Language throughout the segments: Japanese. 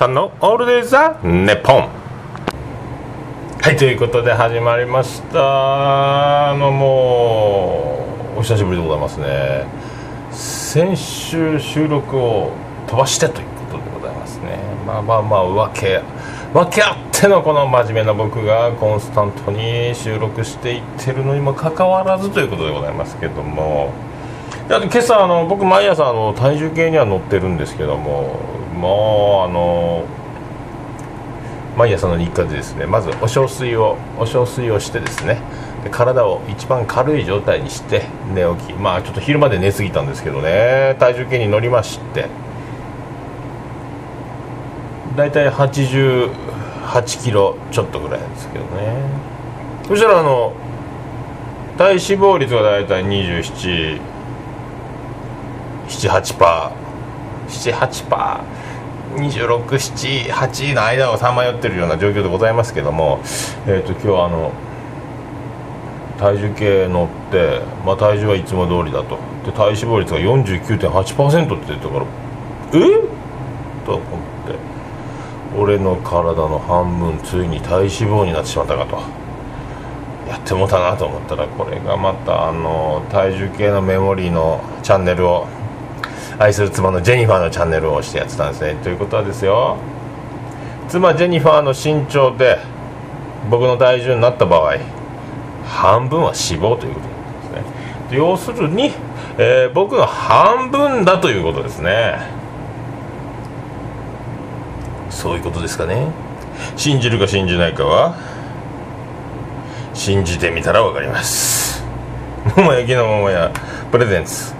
さんのオールデイザネポン。はい。ということで始まりました。あのもうお久しぶりでございますね。先週収録を飛ばしてということでございますね。まあまあまあ訳訳あってのこの真面目な僕がコンスタントに収録していってるのにもかかわらずということでございますけども。いや今朝あの僕毎朝あの体重計には乗ってるんですけどももうあの毎朝の日課でですねまずお小水をお小水をしてですねで体を一番軽い状態にして寝起き。まあちょっと昼まで寝すぎたんですけどね体重計に乗りまして。大体88キロちょっとぐらいですけどね。そしたらあの体脂肪率が大体27 78パー。78パー。2678の間をさまよってるような状況でございますけども、えー、と今日あの体重計乗って、まあ、体重はいつも通りだと。で体脂肪率が49.8%って言ったからえ？と思って。俺の体の半分ついに体脂肪になってしまったかと。やってもうたなと思ったらこれがまたあの体重計のメモリーのチャンネルを愛する妻のジェニファーのチャンネルを押してやってたんですね。ということはですよ。妻ジェニファーの身長で僕の体重になった場合半分は脂肪ということなんですね。要するに、えー僕の半分だということですね。そういうことですかね。信じるか信じないかは信じてみたらわかります。桃焼きの桃屋プレゼンツ。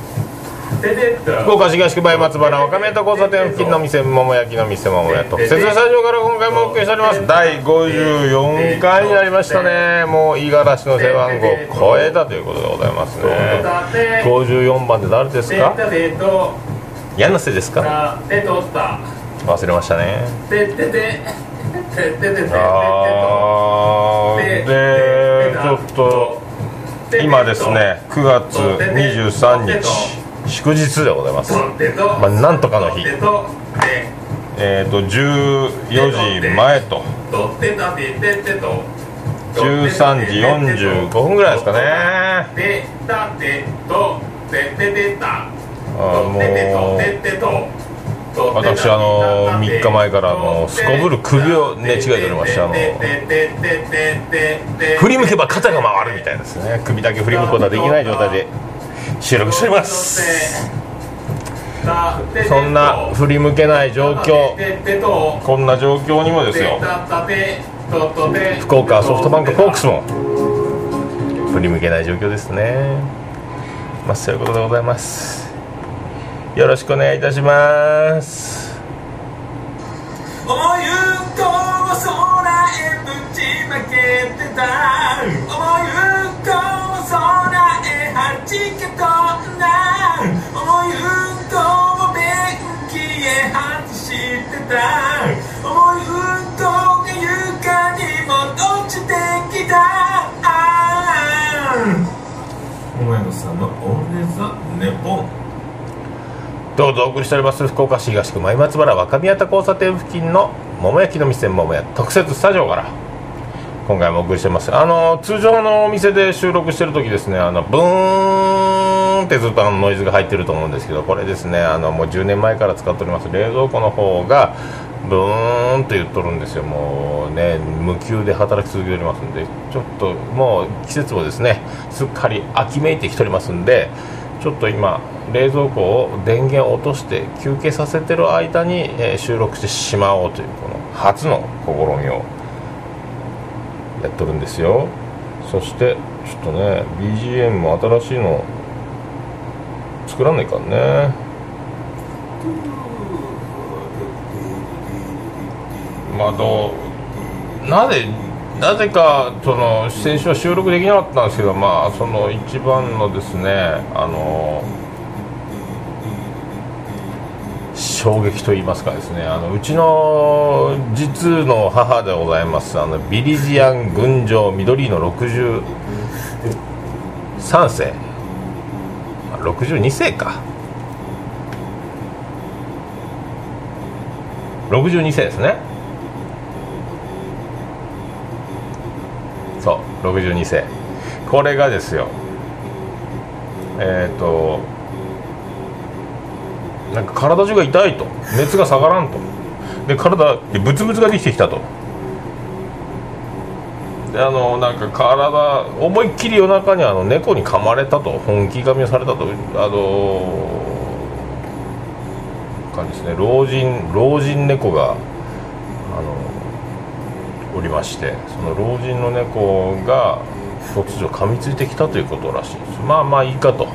福岡市東区梅松原若宮と交差点付近の店桃焼きの店桃屋と説明スタジオから今回もお送りしております第54回になりましたねもう五十嵐の背番号を超えたということでございますね54番で誰ですか柳瀬ですか忘れましたねあでちょっと今ですね9月23日祝日でございます。まあなんとかの日。えっ、と14時前と。13時45分ぐらいですかね。てたてとてててたあもう私あの3日前からあのすこぶる首を寝違えておりましてあの振り向けば肩が回るみたいですね。首だけ振り向くことはできない状態で。収録しております。そんな振り向けない状況。こんな状況にもですよ。福岡ソフトバンクホークスも振り向けない状況ですね。まあそういうことでございます。よろしくお願いいたします。思いうんこを空へぶちまけてた。思いうんこを空へはじけ飛んだ思いうんこを便器へ外してた思いうんこが床にも落ちてきた。桃屋のさんのオールデザネポンどうぞお送りしております福岡市東区前松原若宮田交差点付近の桃焼きの店桃屋特設スタジオから今回もお送りしてます。あの通常のお店で収録してる時ですねあのブーンってずっとあのノイズが入ってると思うんですけどこれですねあのもう10年前から使っております。冷蔵庫の方がブーンと言っとるんですよ。もうね無給で働き続けておりますんでちょっともう季節もですねすっかり秋めいてきておりますんでちょっと今冷蔵庫を電源を落として休憩させてる間に、え収録してしまおうというこの初の試みをやっとるんですよ。そしてちょっとね BGM も新しいの作らないかんね。まあどうなぜなぜかその先週は収録できなかったんですけどまあその一番のですねあの衝撃と言いますかですねあのうちの実の母でございますあのビリジアン群青緑の63世。62世か。62世ですね。そう62世。これがですよ。えっ、ー、となんか体中が痛いと。熱が下がらんと。で体でブツブツができてきたと。であのなんか体思いっきり夜中にあの猫に噛まれたと。本気噛みをされたと。あの感じですね。老人老人猫があのおりまして。その老人の猫が突如噛みついてきたということらしいです。まあまあいいかと。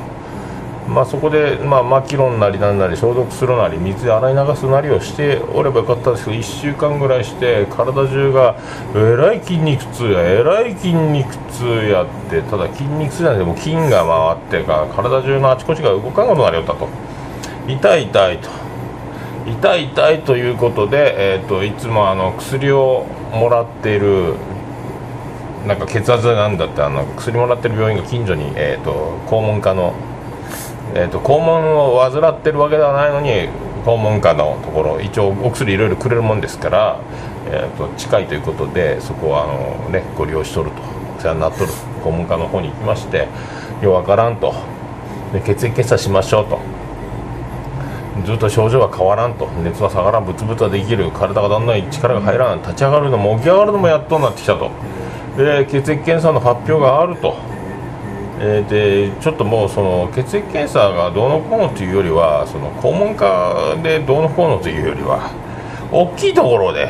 まあ、そこで、まあ、マキロンなりなんなり消毒するなり水で洗い流すなりをしておればよかったんですけど1週間ぐらいして体中がえらい筋肉痛やえらい筋肉痛やってただ筋肉痛じゃなくても筋が回ってか体中のあちこちが動かんことになりよったと。痛い痛いと。痛い痛いということで、えーと、いつもあの薬をもらっているなんか血圧なんだってあの薬もらってる病院が近所に、えーと肛門科のえーと、肛門を患ってるわけではないのに肛門科のところ一応お薬いろいろくれるもんですから、えーと、近いということでそこはあの、ね、ご利用しとると。お世話になっとる肛門科の方に行きましてようわからんと。で血液検査しましょうと。ずっと症状は変わらんと。熱は下がらんブツブツはできる。体がだんだん力が入らん。立ち上がるのも起き上がるのもやっとなってきたと。で血液検査の発表があると。えー、でちょっともうその血液検査がどうのこうのというよりはその肛門科でどうのこうのというよりは大きいところで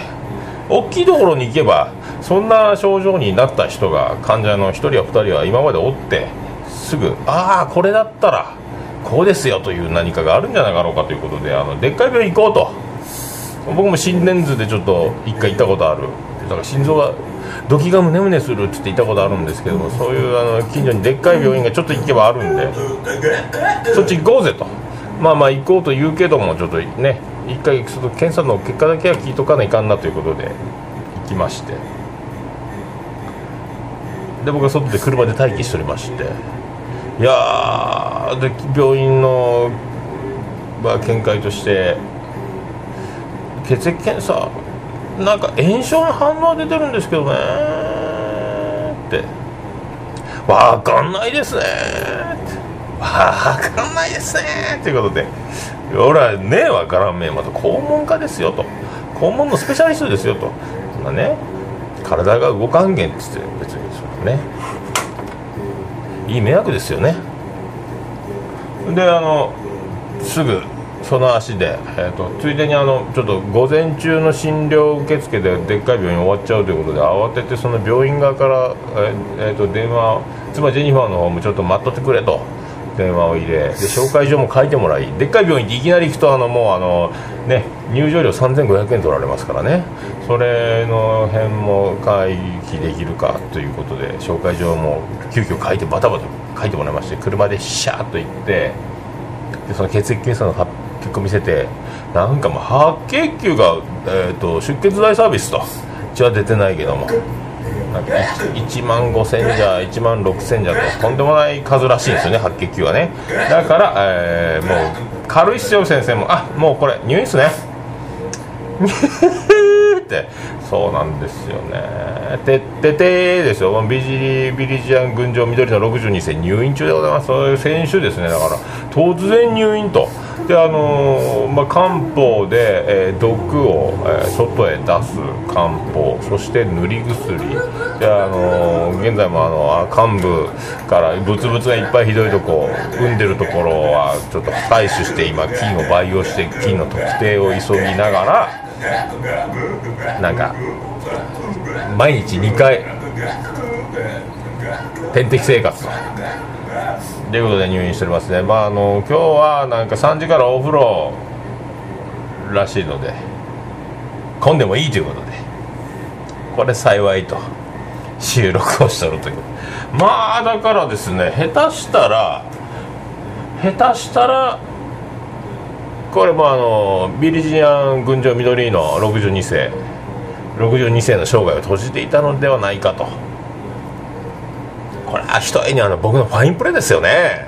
大きいところに行けばそんな症状になった人が患者の1人や2人は今までおってすぐああこれだったらこうですよという何かがあるんじゃなかろうかということであのでっかい病院行こうと。僕も心電図でちょっと1回行ったことある。だから心臓がドキがムネムネするって言ったことあるんですけどもそういうあの近所にでっかい病院がちょっと行けばあるんでそっち行こうぜとまあまあ行こうと言うけどもちょっとね一回その検査の結果だけは聞いとかないかん。なということで行きましてで僕は外で車で待機しておりましていやで病院の、まあ、見解として血液検査なんか炎症の反応は出てるんですけどねって。わかんないですねわかんないですねっていうことで。俺はねわからんめまた肛門科ですよと。肛門のスペシャリストですよと。そんなね体が動かんげんっつって別にそね。いい迷惑ですよね。であのすぐその足で、えーと、ついでにあのちょっと午前中の診療受付ででっかい病院終わっちゃうということで慌ててその病院側から、えー、えーと電話妻ジェニファーの方もちょっと待っとってくれと電話を入れで紹介状も書いてもらいでっかい病院っていきなり行くとあのもうあの、ね、入場料3500円取られますからね。それの辺も回避できるかということで紹介状も急遽書いてバタバタ書いてもらいまして車でシャーッと行ってでその血液検査の発表結構見せてなんかもう白血球が、えーと、出血大サービスと。血は出てないけども。なんか 1, 万5000じゃ1万6000じゃととんでもない数らしいんですよね白血球はね。だから、えー、もう軽いっすよ先生もあもうこれ入院っすね。ってそうなんですよね。てっててですよ。ビジリビリジアン群青緑の62世入院中でございます。そういう選手ですね。だから突然入院と。であのー、まあ、漢方で、えー、毒を、えー、外へ出す漢方そして塗り薬。で、あのー、現在もあの幹部からブツブツがいっぱいひどいとこ産んでるところはちょっと採取して今菌を培養して菌の特定を急ぎながらなんか毎日2回点滴生活と。いうことで入院しておりますね。まああの今日はなんか3時からお風呂らしいので混んでもいいということでこれ幸いと。収録をしとるという。まあだからですね下手したら下手したらこれもあのビリジアン群青緑の62世。62世の生涯を閉じていたのではないかと。これはひとえにあの僕のファインプレーですよね。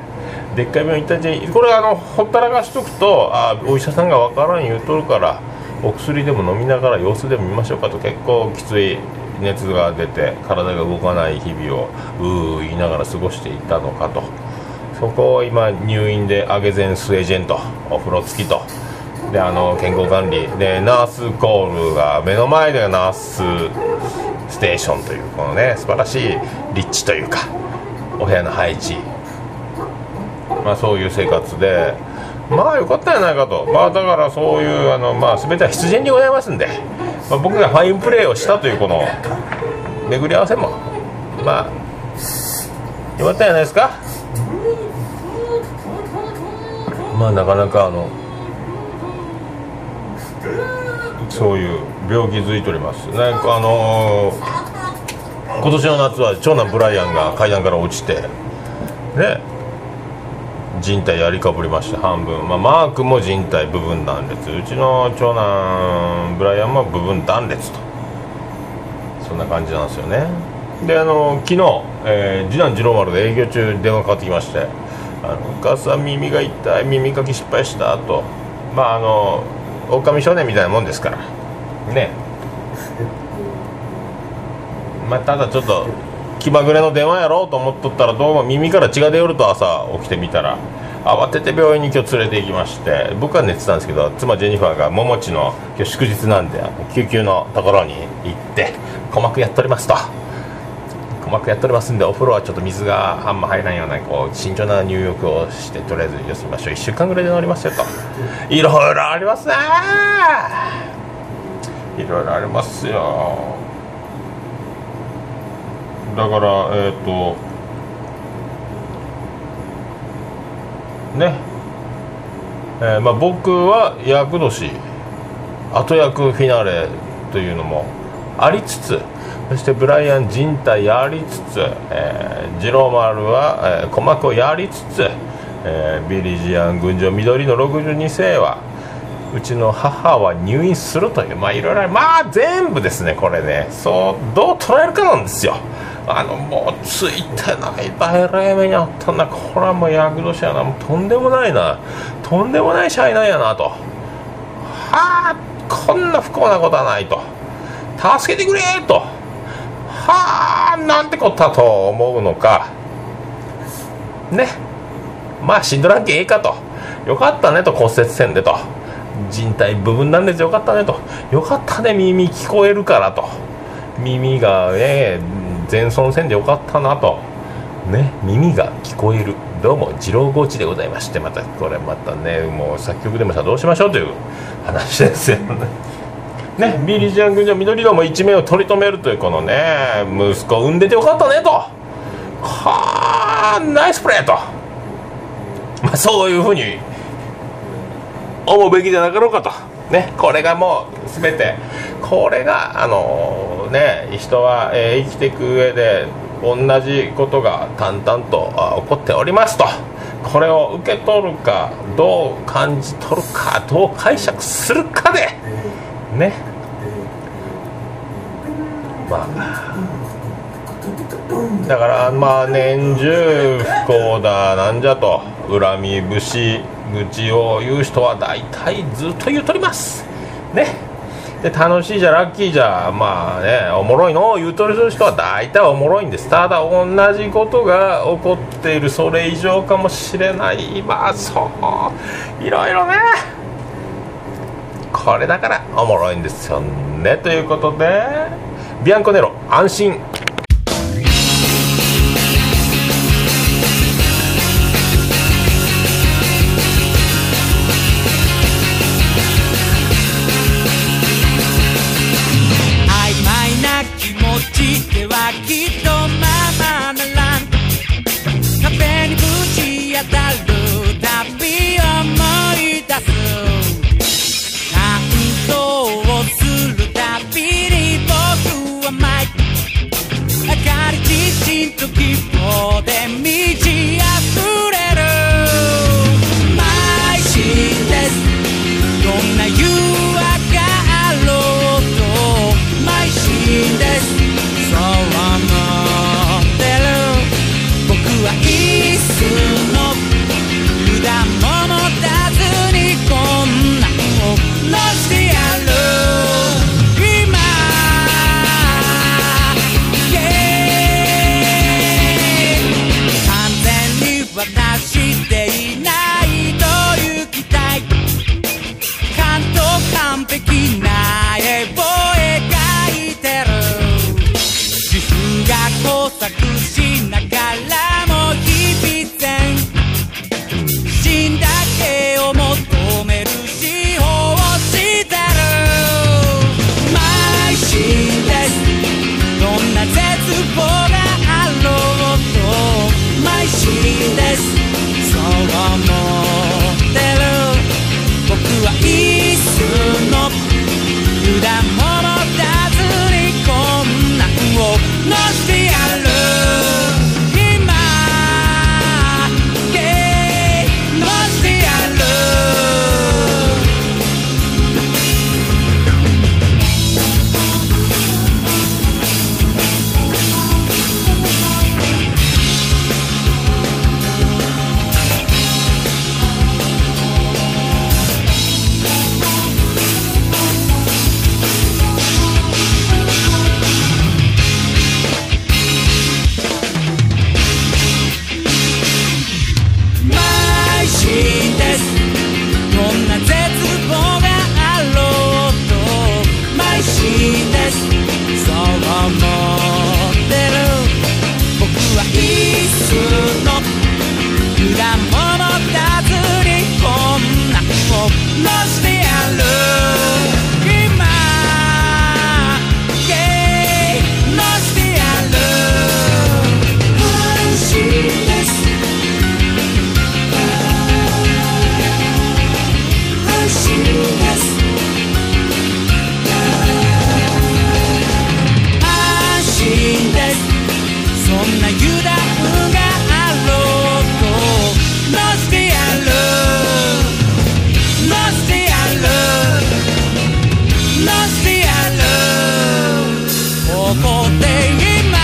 でっかい病院行ったちこれあのほったらかしとくとあお医者さんが分からん言うとるからお薬でも飲みながら様子でも見ましょうかと結構きつい熱が出て体が動かない日々をうー言いながら過ごしていたのかと。そこを今入院でアゲゼンスエジェントお風呂付きと。であの健康管理。でナースコールが目の前でナースステーションというこのね素晴らしい立地というかお部屋の配置。まあそういう生活で。まあよかったんじゃないかと。まあだからそういうあのまあ全ては必然にございますんで、まあ、僕がファインプレーをしたというこの巡り合わせも。まあよかったんじゃないですか？まあなかなかあのそういう病気づいております。なんかあのー今年の夏は長男ブライアンが階段から落ちてね人体やりかぶりまして半分、まあ、マークも人体部分断裂。うちの長男ブライアンも部分断裂と。そんな感じなんですよね。であの昨日、えー次男次郎丸で営業中に電話かかってきまして「あのお母さん耳が痛い耳かき失敗した」とまああの狼少年みたいなもんですから。ね。まあただちょっと気まぐれの電話やろうと思っとったらどうも耳から血が出よると朝起きてみたら慌てて病院に今日連れて行きまして僕は寝てたんですけど妻ジェニファーが桃地の今日祝日なんで救急のところに行って鼓膜やっておりますと。鼓膜やっておりますんでお風呂はちょっと水があんま入らんようなこう慎重な入浴をしてとりあえず休みましょう1週間ぐらいで治りますよと。いろいろありますね。いろいろありますよ。だからえっ、とね。えーまあ、僕は厄年後役フィナーレというのもありつつそしてブライアン人体やりつつ、えージローマルは、えー鼓膜をやりつつ、えービリジアン群青緑の62世はうちの母は入院するというまあいろいろまあ全部ですねこれね。そうどう捉えるかなんですよ。あのもうついてない大霊目にあったんだ。これはもう厄年やな。もうとんでもないな。とんでもない社員なんやなと。はあこんな不幸なことはないと。助けてくれと。はあなんてことだと思うのか。ね。まあ死んどらんけええかと。よかったねと骨折せんでと。人体部分なんですよかったねと。よかったね耳聞こえるからと。耳がね全損せんでよかったなと。ね。耳が聞こえる。どうも二郎ゴチでございましてまたこれまたねもう作曲でもさどうしましょうという話ですよね。ねビリジアン軍の緑色も一命を取り留めるというこのね息子を産んでてよかったねと。はあナイスプレーと。まあそういうふうに思うべきじゃなかろうかと。ねこれがもう全て。これがあのね人は、えー生きていく上で同じことが淡々とあ起こっておりますと。これを受け取るかどう感じ取るかどう解釈するかでね。まあだからまあ年中不幸だなんじゃと。恨み節愚痴を言う人は大体ずっと言うとります。ね。で楽しいじゃラッキーじゃまあねおもろいのを言うとる人は大体おもろいんです。ただ同じことが起こっているそれ以上かもしれない。まあそう。いろいろね。これだからおもろいんですよね。ということでビアンコネロ安心。こで今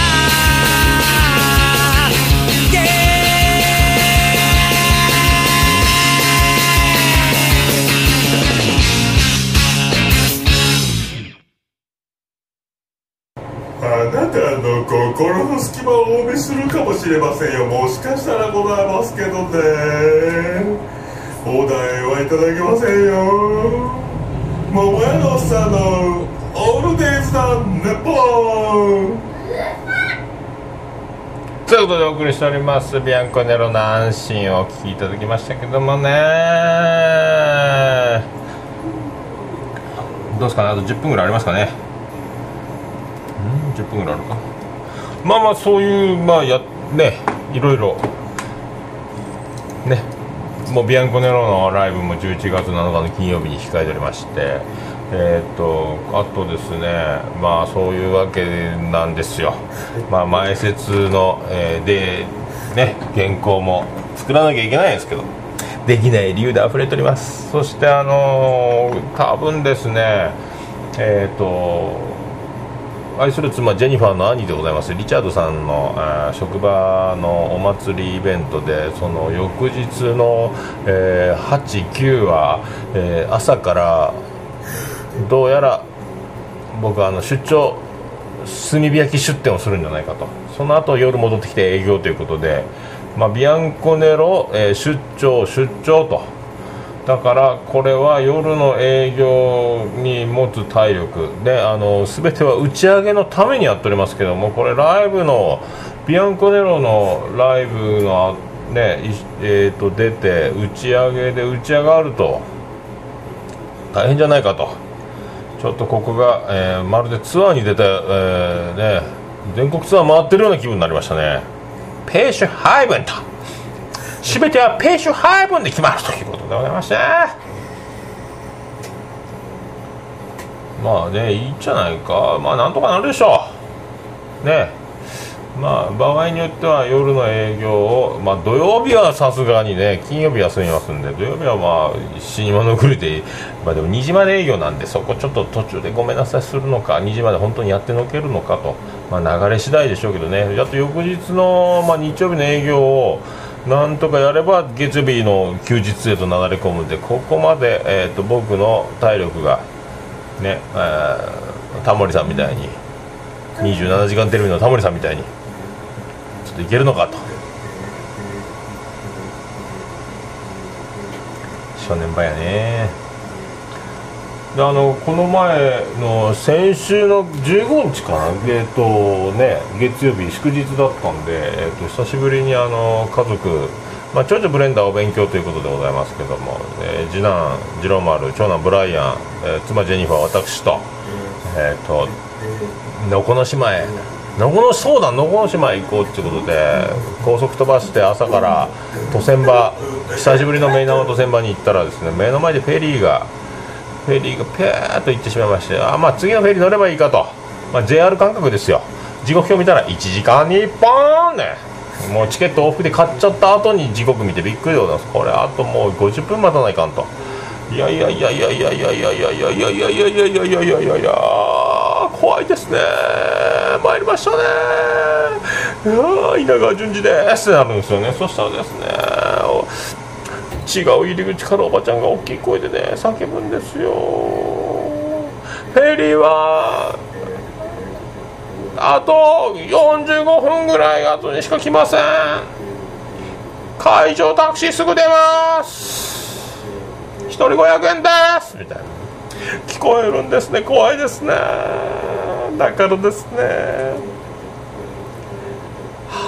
あなたの心の隙間をお見するかもしれませんよ？もしかしたらございますけどね。お題はいただけませんよ。桃屋のおっさんのオールデイズなネポということでお送りしております。ビアンコネロの安心をお聞きいただきましたけどもね。どうですかね？あと10分ぐらいありますかね？うん？10分ぐらいあるか？まあまあそういうまあやねいろいろ。ね。もうビアンコネロのライブも11月7日の金曜日に控えておりまして。えーっとあとですねまあそういうわけなんですよ。まあ前説の、えーでね原稿も作らなきゃいけないんですけど。できない理由で溢れております。そしてあのー多分ですねえーっと愛する妻ジェニファーの兄でございます。リチャードさんのあー職場のお祭りイベントでその翌日の、えー8、9は、えー朝からどうやら僕はあの出張炭火焼き出店をするんじゃないかと。その後夜戻ってきて営業ということで、まあ、ビアンコネロ、えー出張出張と。だからこれは夜の営業に持つ体力。であの全ては打ち上げのためにやっておりますけどもこれライブのビアンコネロのライブのねえー、と出て打ち上げで打ち上がると大変じゃないかと。ちょっとここが、えーまるでツアーに出た、えーね、全国ツアー回ってるような気分になりましたね。ペーシュハイブンと。全てはペーシュハイブンで決まるということでございまして。まあねいいんじゃないか。まあなんとかなるでしょう。ね。えまあ場合によっては夜の営業をまあ土曜日はさすがにね金曜日休みますんで土曜日はまあ死に物狂いでまあでも2時まで営業なんでそこちょっと途中でごめんなさいするのか2時まで本当にやってのけるのかとまあ流れ次第でしょうけどね。あと翌日のまあ日曜日の営業をなんとかやれば月曜日の休日へと流れ込むんでここまで、えー、と僕の体力がね、えータモリさんみたいに27時間テレビのタモリさんみたいにといけるのかと。正念場やね。であのこの前の先週の15日かなえっ、とね月曜日祝日だったんで、えっと、久しぶりにあの家族まあ、長女ブレンダーを勉強ということでございますけども、えー、次男次郎丸長男ブライアン、えー、妻ジェニファー私と,、えーと、とのこの島へ野古のそうだ野古の島へ行こうっていうことで高速飛ばして朝から渡船場久しぶりの名南渡船場に行ったらですね目の前でフェリーがフェリーがピューっと行ってしまいましてあまあ次のフェリー乗ればいいかと、まあ、JR 感覚ですよ。時刻表見たら1時間に1本ね。もうチケット往復で買っちゃった後に時刻見てびっくりでございます。これあともう50分待たないかんと。いやいやいやいやいやいやいやいやいやいやいやいやいやいやいやいやいや怖いですね。参りましたね。いや稲川淳二です。ってなるんですよね。そしたらですね違う入り口からおばちゃんが大きい声でね叫ぶんですよ。フェリーはあと45分ぐらい後にしか来ません。会場タクシーすぐ出ます。1人500円です。みたいな。聞こえるんですね。怖いですね。だからですね。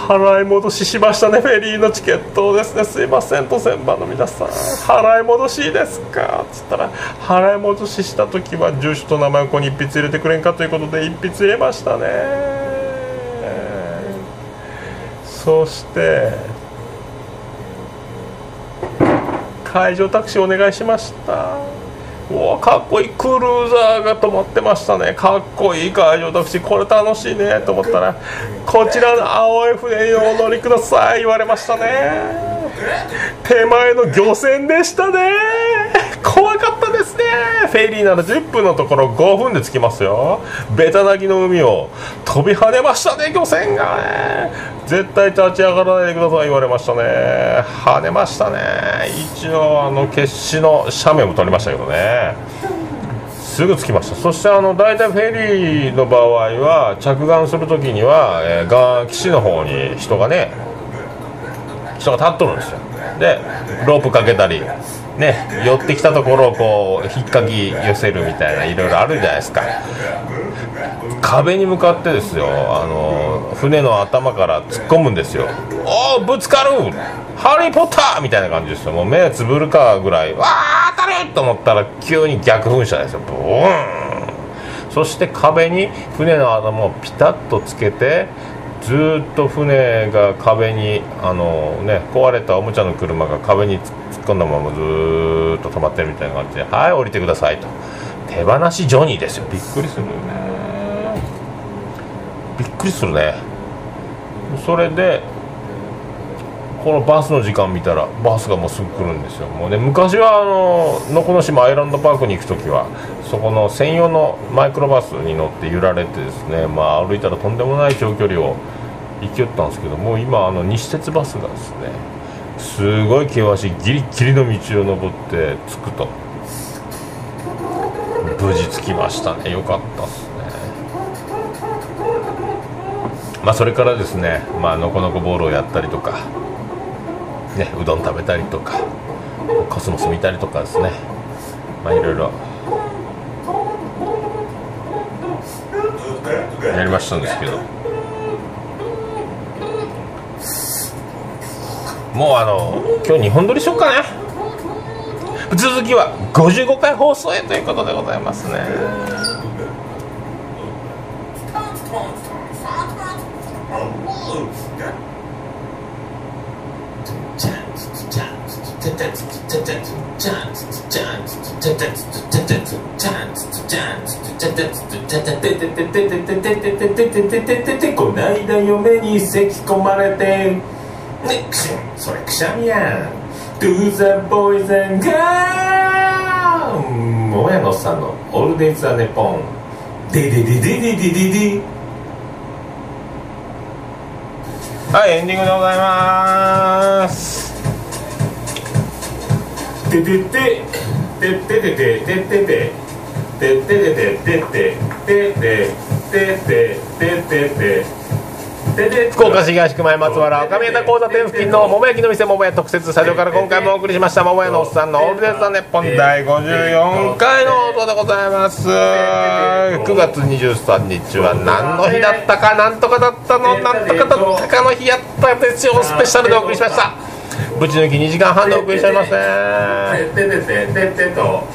払い戻ししましたね。フェリーのチケットをですね。すいませんと船場の皆さん。払い戻しですか？っつったら払い戻しした時は住所と名前をここに一筆入れてくれんかということで一筆入れましたね。そして海上タクシーお願いしました。かっこいいクルーザーが止まってましたね。かっこいい会場だしこれ楽しいね。と思ったらこちらの青い船にお乗りください。言われましたね。手前の漁船でしたね。怖かったね。でね。フェリーなら10分のところ5分で着きますよ。ベタなぎの海を。飛び跳ねましたね漁船がね。絶対立ち上がらないでください言われましたね。跳ねましたね。一応あの決死の斜面も取りましたけどね。すぐ着きました。そしてあの大体フェリーの場合は着岸する時には、えー、が岸の方に人がね人が立っとるんですよ。でロープかけたりね、寄ってきたところをこう引っかき寄せるみたいないろいろあるじゃないですか。壁に向かってですよあの船の頭から突っ込むんですよ。おおぶつかる!ハリー・ポッター!みたいな感じですよ。もう目つぶるかぐらいわあ当たれ!と思ったら急に逆噴射ですよ。ブーン!そして壁に船の頭をピタッとつけてずっと船が壁にあのね壊れたおもちゃの車が壁に突っ込んだままずっと止まってるみたいな感じで「はい降りてください」と。手放しジョニーですよ。びっくりするよね。びっくりするね。それでこのバスの時間見たらバスがもうすぐ来るんですよ。もうね昔はあの能古島アイランドパークに行く時はそこの専用のマイクロバスに乗って揺られてですねまあ歩いたらとんでもない長距離を行きよったんですけどもう今あの西鉄バスがですねすごい険しい。ギリギリの道を登って着くと。無事着きましたね。よかったっすね。まあそれからですね。まあのこのこボールをやったりとか。ねうどん食べたりとか。コスモス見たりとかですね。まあいろいろ。やりましたんですけど。もうあの今日日本撮りしようかね続きは55回放送へということでございますね。この間嫁に咳き込まれてくしゃみそれくしゃみやん。Do the boys and girls 野さんの「オールデイズ・ザ・ネポン」デでデでデでデで。はいエンディングでございます。ででででで。ででででででで。でででででででででででで。福岡市東区前松原赤宮田交差点付近の桃焼きの店桃屋特設スタジオから今回もお送りしました桃屋のおっさんのオールデンザネッポン第54回の放送でございます。9月23日は何の日だったかなんとかだったのなんとかだったかの日やったですよスペシャルでお送りしました。ぶち抜き2時間半でお送りしておりますねてててててと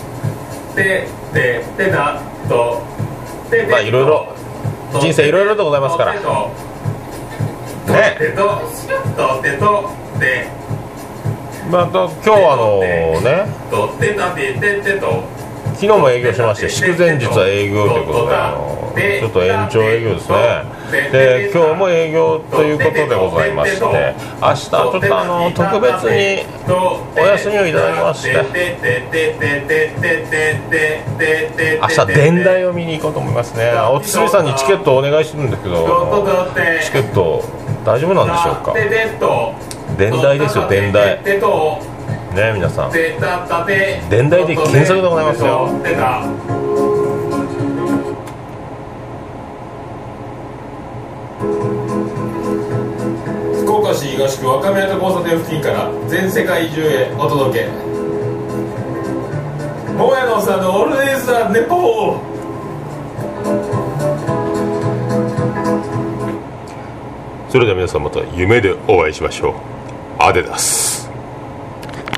てててだとまあいろいろ人生いろいろでございますからね。また今日あのね。昨日も営業しまして祝前日は営業ということであのちょっと延長営業ですね。で今日も営業ということでございまして明日ちょっとあの特別にお休みをいただきまして。明日伝来を見に行こうと思いますね。おつみさんにチケットお願いしてるんですけどチケット大丈夫なんでしょうか？伝来ですよ伝来ね皆さん。伝来で検索でございますよ。福岡市東区若宮と交差点付近から全世界中へお届け。桃屋のおっさんのオールデイズ・ザ・ネポー。それでは皆さんまた夢でお会いしましょう。アデダス。